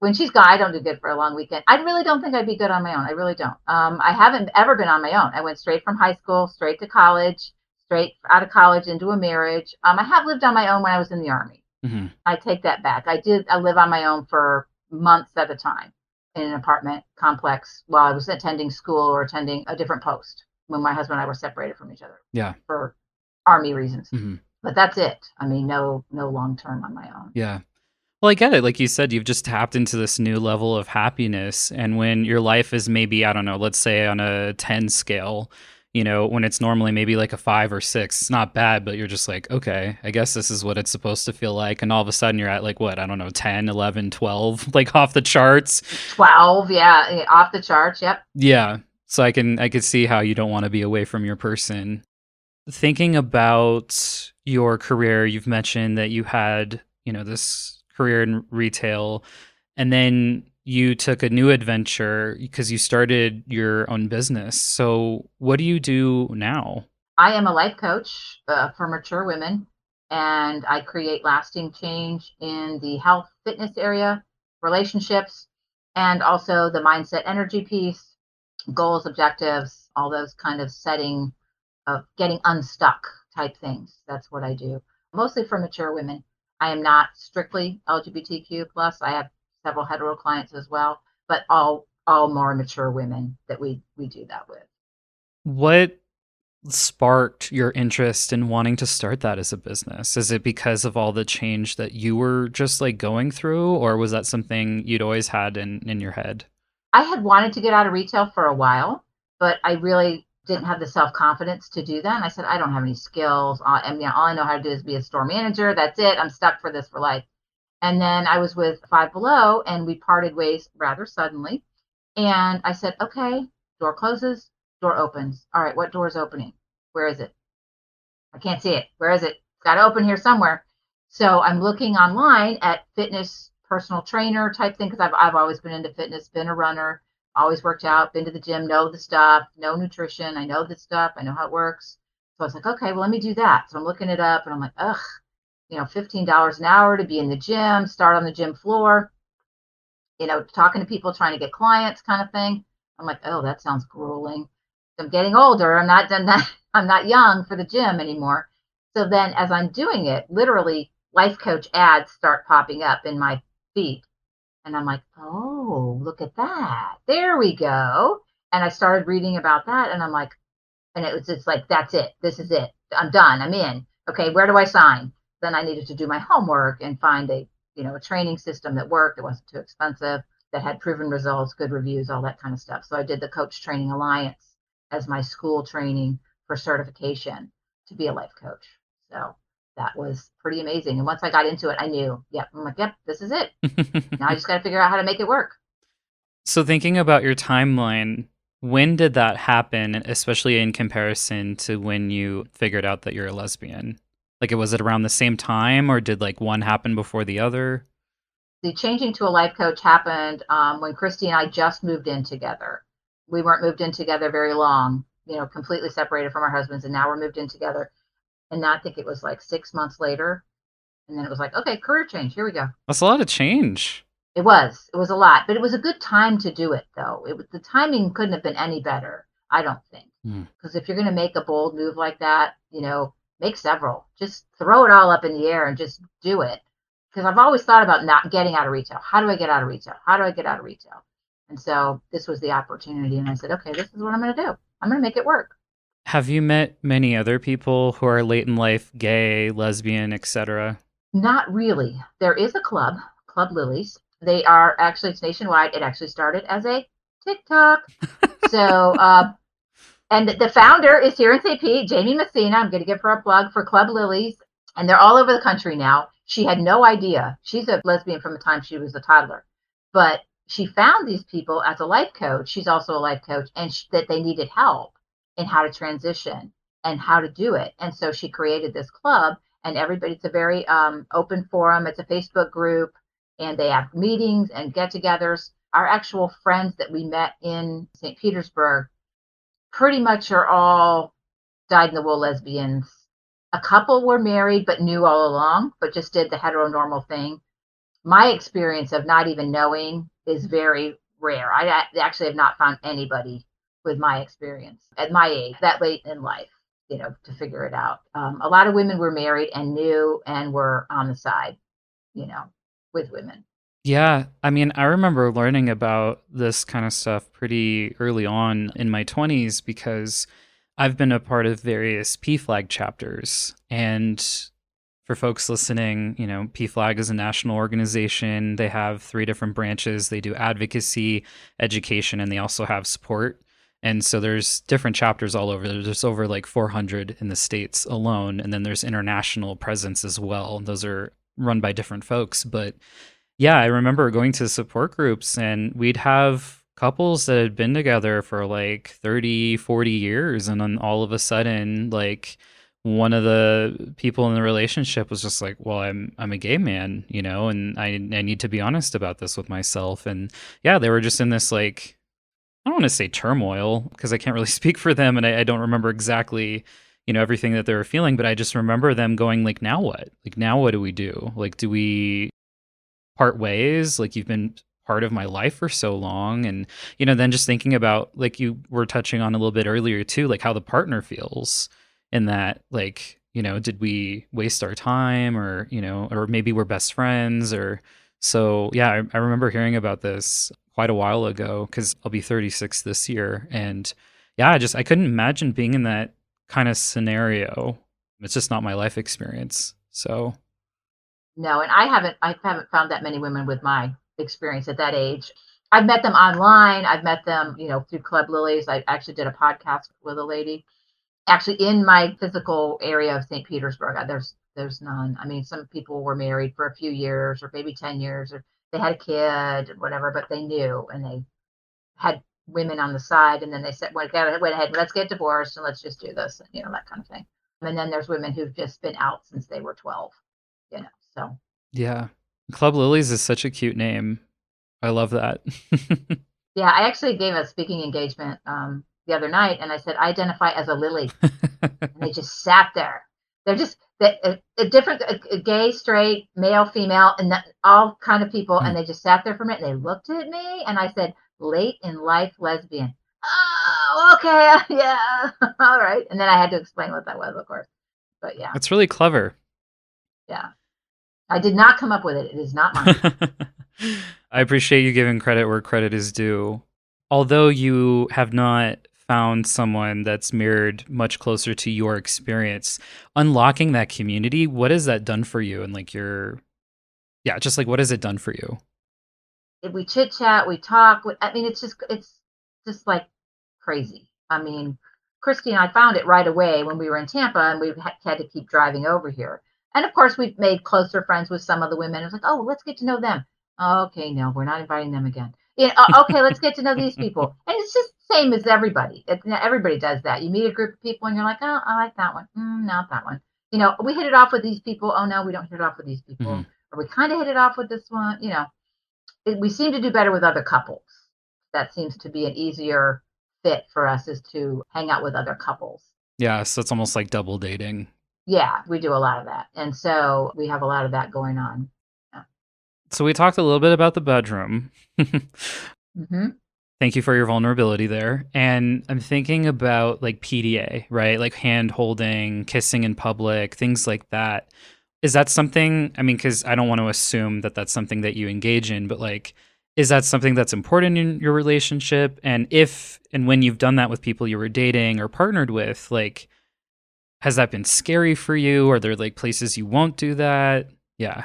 B: when she's gone, I don't do good for a long weekend. I really don't think I'd be good on my own. I really don't. Um, I haven't ever been on my own. I went straight from high school, straight to college, straight out of college into a marriage. Um, I have lived on my own when I was in the army.
A: Mhm.
B: I take that back. I did. I live on my own for months at a time in an apartment complex while I was attending school or attending a different post when my husband and I were separated from each other.
A: Yeah.
B: For army reasons.
A: Mhm.
B: But that's it. I mean, no, no long term on my own.
A: Yeah. Well, I get it. Like you said, you've just tapped into this new level of happiness. And when your life is maybe, I don't know, let's say on a 10 scale, you know, when it's normally maybe like a five or six, it's not bad, but you're just like, okay, I guess this is what it's supposed to feel like. And all of a sudden you're at like, what, I don't know, 10, 11, 12, like off the charts.
B: 12, yeah, eh, off the charts. Yep.
A: Yeah. So I can I can see how you don't want to be away from your person. Thinking about your career, you've mentioned that you had, you know, this career in retail and then you took a new adventure because you started your own business. So what do you do now?
B: I am a life coach uh, for mature women, and I create lasting change in the health, fitness area, relationships, and also the mindset, energy piece, goals, objectives, all those kind of setting of getting unstuck type things. That's what I do, mostly for mature women. I am not strictly LGBTQ plus. I have several hetero clients as well, but all all more mature women that we we do that with.
A: What sparked your interest in wanting to start that as a business? Is it because of all the change that you were just like going through, or was that something you'd always had in, in your head?
B: I had wanted to get out of retail for a while, but I really didn't have the self confidence to do that. And I said, I don't have any skills. I yeah, all I know how to do is be a store manager. That's it. I'm stuck for this for life. And then I was with Five Below, and we parted ways rather suddenly. And I said, okay, door closes, door opens. All right, what door is opening? Where is it? I can't see it. Where is it? It's got to open here somewhere. So I'm looking online at fitness personal trainer type thing because I've, I've always been into fitness, been a runner, always worked out, been to the gym, know the stuff, know nutrition. I know the stuff, I know how it works. So I was like, okay, well, let me do that. So I'm looking it up and I'm like, ugh, you know, $15 an hour to be in the gym, start on the gym floor, you know, talking to people, trying to get clients kind of thing. I'm like, oh, that sounds grueling. I'm getting older. I'm not done that. I'm not young for the gym anymore. So then as I'm doing it, literally life coach ads start popping up in my feed. And I'm like, oh, look at that. There we go. And I started reading about that and I'm like, and it was just like, that's it. This is it. I'm done. I'm in. Okay, where do I sign? Then I needed to do my homework and find a, you know, a training system that worked, that wasn't too expensive, that had proven results, good reviews, all that kind of stuff. So I did the Coach Training Alliance as my school training for certification to be a life coach. So that was pretty amazing. And once I got into it, I knew, yep, I'm like, yep, this is it. Now I just got to figure out how to make it work.
A: so thinking about your timeline, when did that happen, especially in comparison to when you figured out that you're a lesbian? Like, it was it around the same time, or did like one happen before the other?
B: The changing to a life coach happened um, when Christy and I just moved in together. We weren't moved in together very long, you know, completely separated from our husbands, and now we're moved in together. And I think it was like six months later. And then it was like, okay, career change. Here we go.
A: That's a lot of change.
B: It was. It was a lot, but it was a good time to do it, though. It was the timing couldn't have been any better. I don't think,
A: Hmm.
B: because if you're going to make a bold move like that, you know, make several. Just throw it all up in the air and just do it. Because I've always thought about not getting out of retail. How do I get out of retail? How do I get out of retail? And so this was the opportunity, and I said, okay, this is what I'm going to do. I'm going to make it work.
A: Have you met many other people who are late in life, gay, lesbian, etc.?
B: Not really. There is a club, Club LILLES. They are actually it's nationwide. It actually started as a TikTok. so, uh, and the founder is here in St. Pete, Jamie Messina. I'm going to give her a plug for Club LILLES, and they're all over the country now. She had no idea. She's a lesbian from the time she was a toddler, but she found these people as a life coach. She's also a life coach, and sh- that they needed help in how to transition and how to do it. And so she created this club, and everybody. It's a very um, open forum. It's a Facebook group, and they have meetings and get-togethers. Our actual friends that we met in St. Petersburg, pretty much are all dyed-in-the-wool lesbians. A couple were married but knew all along, but just did the heteronormal thing. My experience of not even knowing is very rare. I actually have not found anybody with my experience at my age, that late in life, you know, to figure it out. Um, a lot of women were married and knew and were on the side, you know, with women.
A: Yeah, I mean, I remember learning about this kind of stuff pretty early on in my 20s because I've been a part of various PFLAG chapters. And for folks listening, you know, PFLAG is a national organization. They have three different branches. They do advocacy, education, and they also have support. And so there's different chapters all over. There's over like 400 in the states alone, and then there's international presence as well. Those are run by different folks, but yeah, I remember going to support groups and we'd have couples that had been together for like 30, 40 years and then all of a sudden like one of the people in the relationship was just like, "Well, I'm I'm a gay man, you know, and I I need to be honest about this with myself." And yeah, they were just in this like I don't want to say turmoil because I can't really speak for them, and I, I don't remember exactly you know everything that they were feeling, but I just remember them going like, "Now what? Like now what do we do? Like do we part ways? Like you've been part of my life for so long. And you know then just thinking about like you were touching on a little bit earlier too like how the partner feels in that like you know did we waste our time or you know or maybe we're best friends or so yeah i, I remember hearing about this quite a while ago because i'll be 36 this year. And yeah i just i couldn't imagine being in that kind of scenario. It's just not my life experience. So
B: no and i haven't i haven't found that many women with my experience at that age i've met them online i've met them you know through club LILLES i actually did a podcast with a lady actually in my physical area of St. Petersburg, there's there's none. I mean, some people were married for a few years or maybe 10 years or they had a kid whatever, but they knew and they had women on the side and then they said, went, went ahead, let's get divorced and let's just do this, you know, that kind of thing. And then there's women who've just been out since they were 12, you know, so.
A: Yeah. Club LILLES is such a cute name. I love that.
B: yeah, I actually gave a speaking engagement um, the other night and I said, I identify as a lily. and they just sat there. They're just a, a different, a, a, gay, straight, male, female, and that, all kind of people. Mm. And they just sat there for a minute and they looked at me and I said, late in life lesbian. Oh, okay. Yeah. all right. And then I had to explain what that was, of course. But yeah.
A: It's really clever.
B: Yeah. I did not come up with it. It is not mine.
A: I appreciate you giving credit where credit is due. Although you have not found someone that's mirrored much closer to your experience unlocking that community what has that done for you and like your yeah just like what has it done for you
B: if we chit chat we talk i mean it's just it's just like crazy i mean christy and i found it right away when we were in tampa and we had to keep driving over here and of course we've made closer friends with some of the women it was like oh let's get to know them okay no we're not inviting them again yeah, uh, okay, let's get to know these people. And it's just the same as everybody. It, everybody does that. You meet a group of people and you're like, oh, I like that one. Mm, not that one. You know, we hit it off with these people. Oh no, we don't hit it off with these people. Mm-hmm. Or we kind of hit it off with this one. You know, it, we seem to do better with other couples. That seems to be an easier fit for us is to hang out with other couples.
A: Yeah, so it's almost like double dating.
B: Yeah, we do a lot of that. And so we have a lot of that going on. Yeah.
A: So we talked a little bit about the bedroom. mm-hmm. Thank you for your vulnerability there. And I'm thinking about like PDA, right? Like hand holding, kissing in public, things like that. Is that something? I mean, because I don't want to assume that that's something that you engage in, but like, is that something that's important in your relationship? And if and when you've done that with people you were dating or partnered with, like, has that been scary for you? Are there like places you won't do that? Yeah.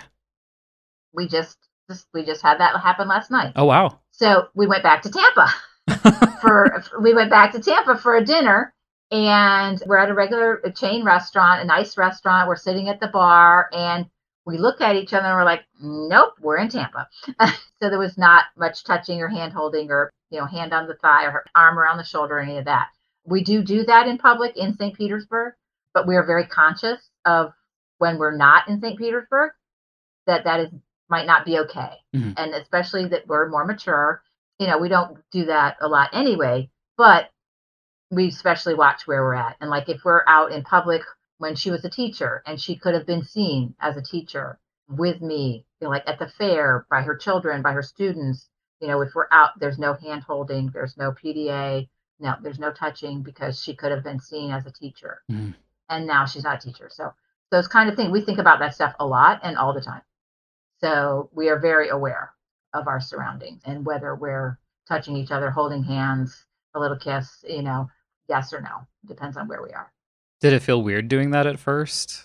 B: We just, just we just had that happen last night.
A: Oh wow.
B: So we went back to Tampa for, we went back to Tampa for a dinner and we're at a regular a chain restaurant, a nice restaurant. We're sitting at the bar and we look at each other and we're like, nope, we're in Tampa. so there was not much touching or hand holding or, you know, hand on the thigh or arm around the shoulder or any of that. We do do that in public in St. Petersburg, but we are very conscious of when we're not in St. Petersburg that that is might not be okay.
A: Mhm.
B: And especially that we're more mature. You know, we don't do that a lot anyway, but we especially watch where we're at. And like if we're out in public when she was a teacher and she could have been seen as a teacher with me, you know, like at the fair by her children, by her students, you know, if we're out, there's no hand holding, there's no PDA, no, there's no touching because she could have been seen as a teacher.
A: Mhm.
B: And now she's not a teacher. So those kind of things, we think about that stuff a lot and all the time. So we are very aware of our surroundings and whether we're touching each other, holding hands, a little kiss, you know, yes or no. Depends on where we are.
A: Did it feel weird doing that at first?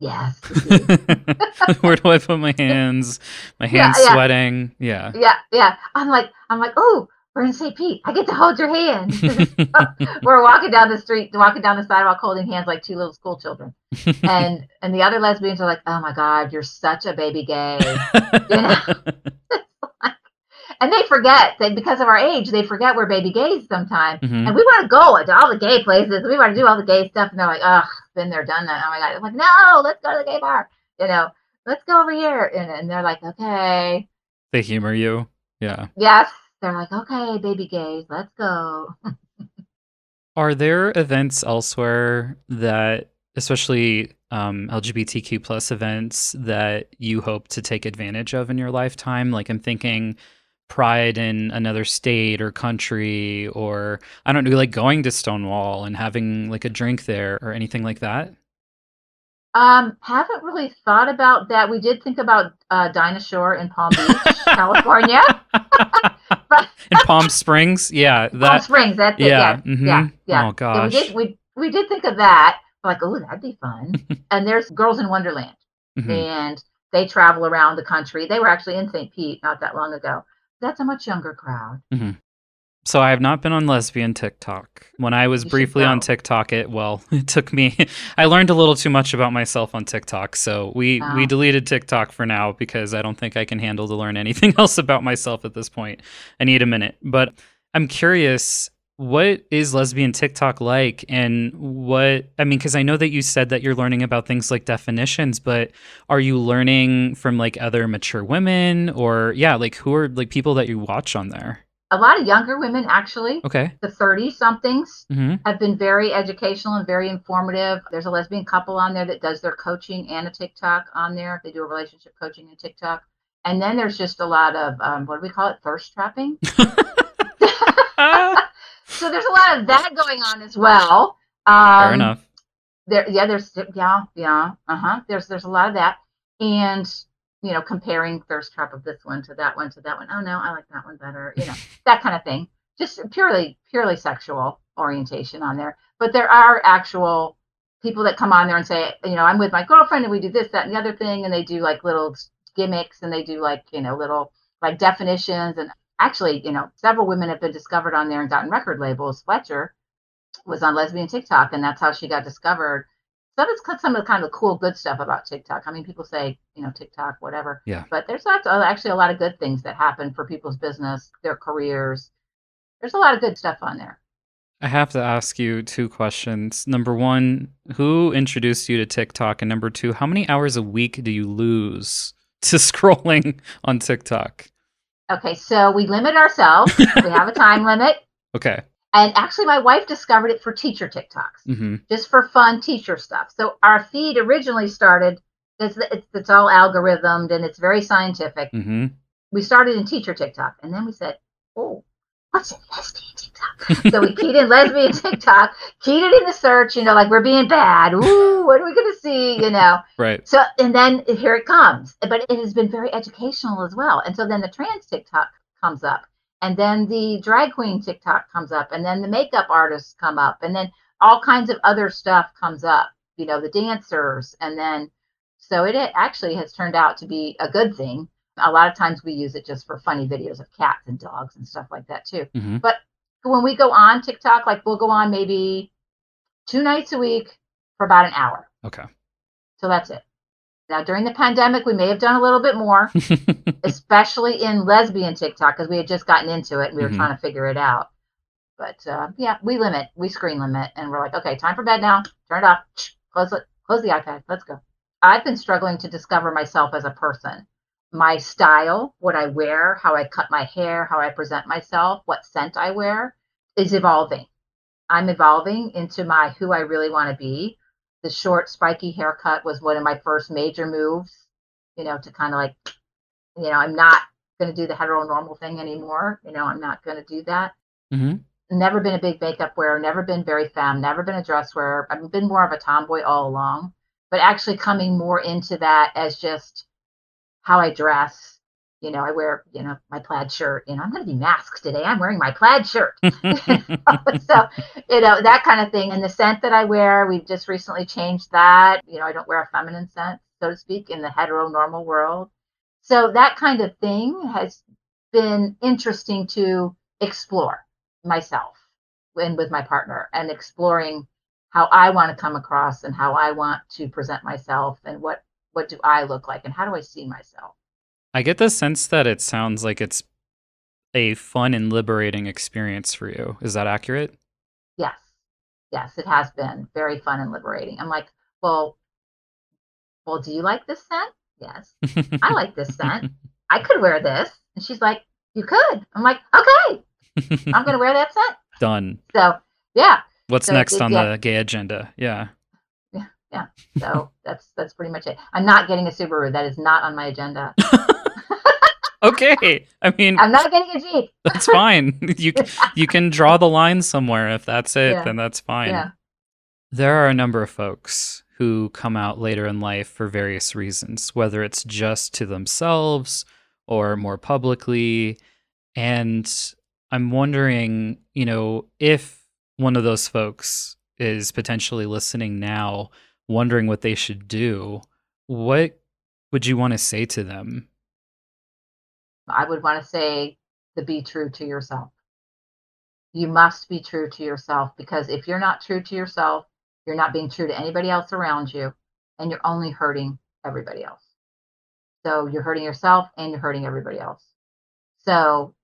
B: Yes.
A: Where do I put my hands? My
B: Yeah,
A: hands
B: yeah.
A: sweating. Yeah.
B: yeah, yeah. I'm like, I'm like, oh, we're gonna say, Pete. I get to hold your hand. we're walking down the street, walking down the sidewalk, holding hands like two little school children. And and the other lesbians are like, oh my God, you're such a baby gay. You know? And they forget that because of our age, they forget we're baby gays sometimes.
A: Mhm.
B: And we want to go to all the gay places. We want to do all the gay stuff. And they're like, ugh, been there, done that. Oh my God. I'm like, no, let's go to the gay bar. You know, let's go over here. And, and they're like, okay.
A: They humor you. Yeah.
B: Yes. They're like, okay, baby gays, let's go.
A: Are there events elsewhere that, especially um, LGBTQ plus events, that you hope to take advantage of in your lifetime? Like I'm thinking Pride in another state or country, or I don't know, like going to Stonewall and having like a drink there or anything like that.
B: Um, haven't really thought about that. We did think about uh, Dinah Shore in Palm Beach, California. but
A: in Palm Springs, yeah,
B: Palm
A: that,
B: Springs, that's it.
A: yeah,
B: Yeah,
A: mhm.
B: yeah, yeah.
A: Oh
B: So we
A: gosh,
B: did we we did think of that. Like, oh, that'd be fun. and there's Girls in Wonderland,
A: Mhm.
B: and they travel around the country. They were actually in St. Pete not that long ago. That's a much younger crowd.
A: So I have not been on lesbian TikTok. When I was
B: You
A: briefly on. TikTok, it well, it took me. I learned a little too much about myself on TikTok, so we we
B: Oh.
A: deleted TikTok for now because I don't think I can handle to learn anything else about myself at this point. I need a minute, but I'm curious. What is lesbian TikTok like, and what I mean? Because I know that you said that you're learning about things like definitions, but are you learning from like other mature women, or yeah, like who are like people that you watch on there?
B: A lot of younger women, actually,
A: Okay.
B: the 30 somethings,
A: hmm
B: have been very educational and very informative. There's a lesbian couple on there that does their coaching and a TikTok on there. They do a relationship coaching and TikTok. And then there's just a lot of um, what do we call it? Thirst trapping. So there's a lot of that going on as well. Um,
A: Fair enough.
B: There, yeah, there's yeah, yeah, uh huh. There's there's a lot of that, and you know, comparing thirst trap of this one to that one to that one. Oh no, I like that one better. You know, that kind of thing. Just purely purely sexual orientation on there. But there are actual people that come on there and say, you know, I'm with my girlfriend and we do this, that, and the other thing, and they do like little gimmicks and they do like you know little like definitions and actually, you know, several women have been discovered on there and gotten record labels. Fletcher was on lesbian TikTok, and that's how she got discovered. So some of the kind of cool, good stuff about TikTok. I mean, people say, you know, TikTok, whatever.
A: Yeah.
B: But there's lots actually a lot of good things that happen for people's business, their careers. There's a lot of good stuff on there.
A: I have to ask you two questions. Number one, who introduced you to TikTok? And number two, how many hours a week do you lose to scrolling on TikTok?
B: Okay, so we limit ourselves. we have a time limit.
A: Okay.
B: And actually, my wife discovered it for teacher TikToks.
A: hmm
B: just for fun teacher stuff. So our feed originally started. It's it's, it's all algorithmed and it's very scientific.
A: hmm
B: We started in teacher TikTok, and then we said, "Oh, what's in lesbian TikTok?" so we keyed in lesbian TikTok, keyed it in the search. You know, like we're being bad. Ooh, what are we gonna see? You know.
A: Right.
B: So and then here it comes. But it has been very educational as well. And so then the trans TikTok comes up. And then the drag queen TikTok comes up. And then the makeup artists come up. And then all kinds of other stuff comes up, you know, the dancers. And then so it actually has turned out to be a good thing. A lot of times we use it just for funny videos of cats and dogs and stuff like that too.
A: hmm
B: When we go on TikTok, like we'll go on maybe two nights a week for about an hour.
A: Okay.
B: So that's it. Now, during the pandemic, we may have done a little bit more, especially in lesbian TikTok, because we had just gotten into it and we were
A: Mhm.
B: trying to figure it out. But uh, yeah, we limit, we screen limit, and we're like, okay, time for bed now. Turn it off. Close it. Close the iPad. Let's go. I've been struggling to discover myself as a person, my style, what I wear, how I cut my hair, how I present myself, what scent I wear is evolving. I'm evolving into my who I really want to be. The short, spiky haircut was one of my first major moves, you know, to kind of like, you know, I'm not going to do the heteronormal thing anymore. You know, I'm not going to do that.
A: hmm
B: Never been a big makeup wearer, never been very femme, never been a dress wearer. I've been more of a tomboy all along, but actually coming more into that as just how I dress. You know, I wear, you know, my plaid shirt. You know, I'm going to be masc today. I'm wearing my plaid shirt. so, you know, that kind of thing. And the scent that I wear, we've just recently changed that. You know, I don't wear a feminine scent, so to speak, in the heteronormal world. So that kind of thing has been interesting to explore myself and with my partner and exploring how I want to come across and how I want to present myself and what what do I look like and how do I see myself.
A: I get the sense that it sounds like it's a fun and liberating experience for you. Is that accurate?
B: Yes. Yes, it has been very fun and liberating. I'm like, well, well, do you like this scent? Yes. I like this scent. I could wear this. And she's like, you could. I'm like, okay, I'm going to wear that scent.
A: Done.
B: So, yeah.
A: What's
B: So,
A: next
B: it-
A: on
B: yeah.
A: the gay agenda? Yeah.
B: So that's that's pretty much it. I'm not getting a Subaru. That is not on my agenda.
A: Okay. I mean,
B: I'm not getting a Jeep.
A: that's fine. You you can draw the line somewhere. If that's it,
B: Yeah.
A: then that's fine.
B: Yeah.
A: There are a number of folks who come out later in life for various reasons, whether it's just to themselves or more publicly. And I'm wondering, you know, if one of those folks is potentially listening now, wondering what they should do, what would you want to say to them?
B: I would want to say the be true to yourself. You must be true to yourself because if you're not true to yourself, you're not being true to anybody else around you and you're only hurting everybody else. So you're hurting yourself and you're hurting everybody else. So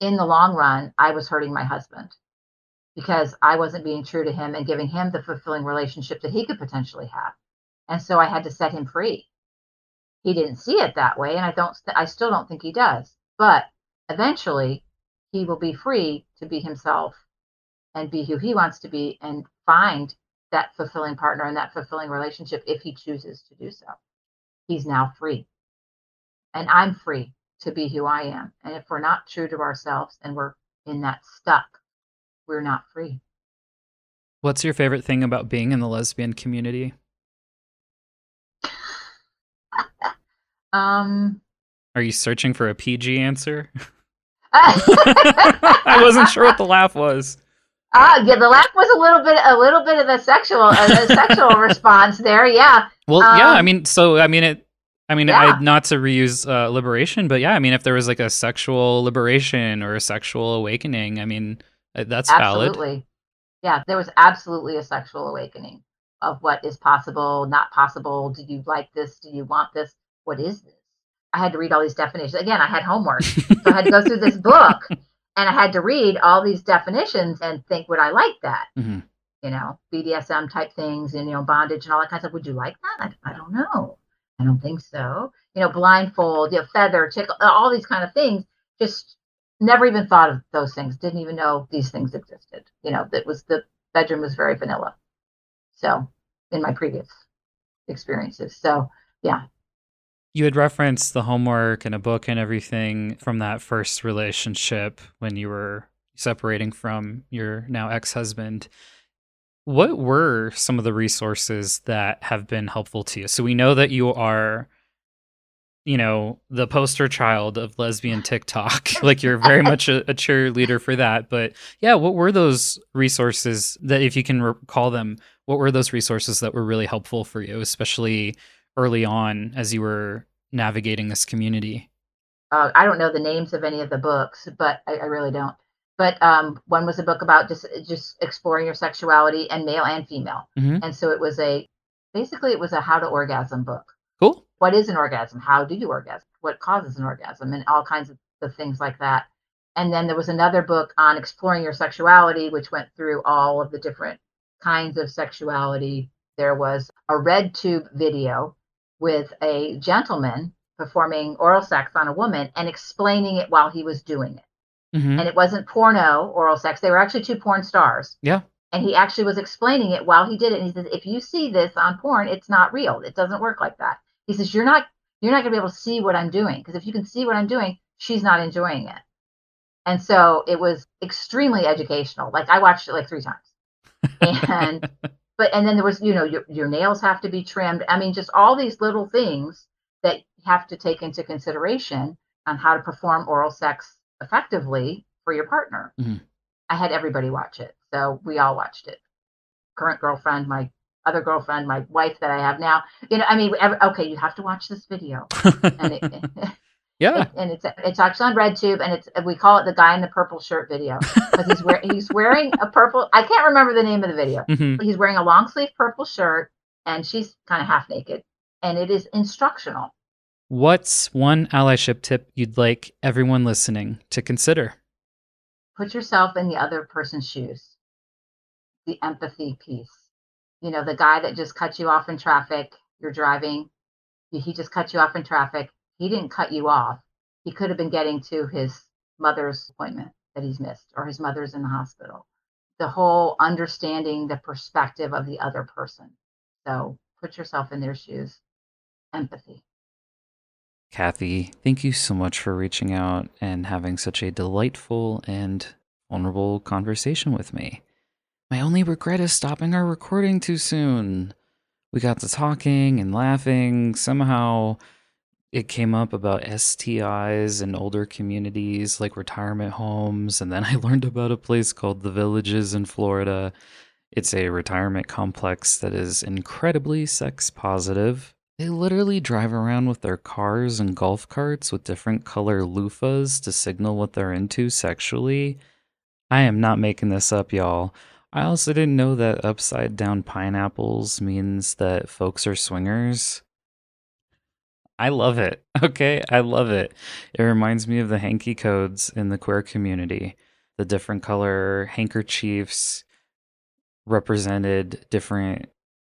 B: in the long run, I was hurting my husband because I wasn't being true to him and giving him the fulfilling relationship that he could potentially have. And so I had to set him free. He didn't see it that way, and I don't I still don't think he does. But eventually he will be free to be himself and be who he wants to be and find that fulfilling partner and that fulfilling relationship if he chooses to do so. He's now free. And I'm free to be who I am. And if we're not true to ourselves and we're in that stuck, we're not free.
A: What's your favorite thing about being in the lesbian community?
B: Um
A: Are you searching for a PG answer? I wasn't sure what the laugh was.
B: Ah, yeah, the laugh was a little bit, a little bit of a sexual, a, sexual response there. Yeah,
A: Well, yeah, I
B: Um,
A: mean, so I mean it. I mean,
B: Yeah.
A: I, not to reuse uh, liberation, but yeah, I mean, if there was like a sexual liberation or a sexual awakening, I mean, uh, that's valid.
B: absolutely. Yeah, there was absolutely a sexual awakening of what is possible, not possible. Do you like this? Do you want this? What is this? I had to read all these definitions. Again, I had homework, so I had to go through this book, and I had to read all these definitions and think, would I like that?
A: Mhm.
B: You know, BDSM type things, and you know, bondage and all that kind of stuff. Would you like that? I, I don't know. I don't think so. You know, blindfold, you know, feather, tickle, all these kind of things. Just never even thought of those things. Didn't even know these things existed. You know, that was the bedroom was very vanilla. So, in my previous experiences. So, yeah.
A: You had referenced the homework and a book and everything from that first relationship when you were separating from your now ex husband. What were some of the resources that have been helpful to you? So we know that you are, you know, the poster child of lesbian TikTok. like you're very much a, a cheerleader for that. But yeah, what were those resources that, if you can recall them, what were those resources that were really helpful for you, especially early on as you were navigating this community?
B: Uh, I don't know the names of any of the books, but I, I really don't. But um, one was a book about just just exploring your sexuality and male and female.
A: Mhm.
B: And so it was a basically it was a how to orgasm book. What is an orgasm? How do you orgasm? What causes an orgasm? And all kinds of, of things like that. And then there was another book on exploring your sexuality, which went through all of the different kinds of sexuality. There was a RedTube video with a gentleman performing oral sex on a woman and explaining it while he was doing it.
A: Mhm.
B: And it wasn't porno oral sex. They were actually two porn stars.
A: Yeah.
B: And he actually was explaining it while he did it. And he says, if you see this on porn, it's not real. It doesn't work like that. He says, you're not you're not gonna be able to see what I'm doing. Because if you can see what I'm doing, she's not enjoying it. And so it was extremely educational. Like I watched it like three times. And but and then there was, you know, your your nails have to be trimmed. I mean, just all these little things that you have to take into consideration on how to perform oral sex effectively for your partner.
A: Mhm.
B: I had everybody watch it. So we all watched it. Current girlfriend, my other girlfriend, my wife that I have now. You know, I mean, ev- okay, you have to watch this video. And it,
A: yeah.
B: and it's it's actually on RedTube, and it's we call it the guy in the purple shirt video because he's wearing he's wearing a purple. I can't remember the name of the video.
A: Mhm.
B: But he's wearing a long sleeve purple shirt, and she's kind of half naked, and it is instructional.
A: What's one allyship tip you'd like everyone listening to consider?
B: Put yourself in the other person's shoes. The empathy piece. You know, the guy that just cut you off in traffic. You're driving. He just cut you off in traffic. He didn't cut you off. He could have been getting to his mother's appointment that he's missed, or his mother's in the hospital. The whole understanding the perspective of the other person. So put yourself in their shoes. Empathy.
A: Kathy, thank you so much for reaching out and having such a delightful and vulnerable conversation with me. My only regret is stopping our recording too soon. We got to talking and laughing. Somehow it came up about STIs in older communities like retirement homes. And then I learned about a place called The Villages in Florida. It's a retirement complex that is incredibly sex positive. They literally drive around with their cars and golf carts with different color loofahs to signal what they're into sexually. I am not making this up, y'all. I also didn't know that upside down pineapples means that folks are swingers. I love it. Okay, I love it. It reminds me of the hanky codes in the queer community. The different color handkerchiefs represented different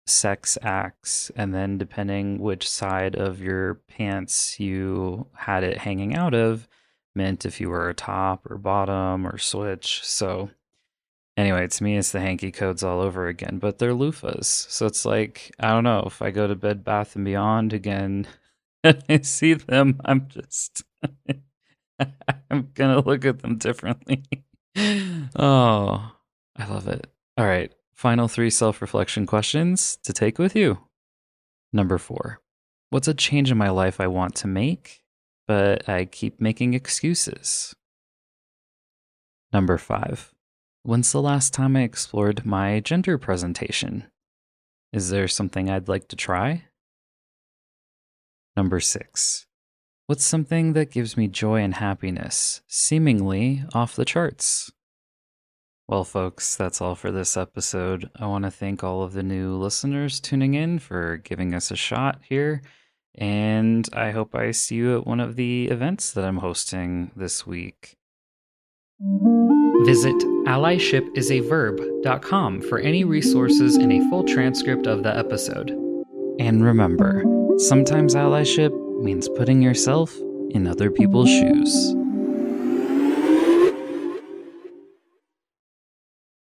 A: sex acts, and then depending which side of your pants you had it hanging out of, meant if you were a top or bottom or switch. So, anyway, to me, it's the hanky codes all over again, but they're loofahs. So it's like, I don't know, if I go to Bed Bath and Beyond again and I see them, I'm just, I'm gonna look at them differently. oh, I love it. All right, final three self reflection questions to take with you. Number four What's a change in my life I want to make, but I keep making excuses? Number five When's the last time I explored my gender presentation? Is there something I'd like to try? Number six. What's something that gives me joy and happiness, seemingly off the charts? Well, folks, that's all for this episode. I want to thank all of the new listeners tuning in for giving us a shot here. And I hope I see you at one of the events that I'm hosting this week. Visit allyshipisaverb.com for any resources and a full transcript of the episode. And remember, sometimes allyship means putting yourself in other people's shoes.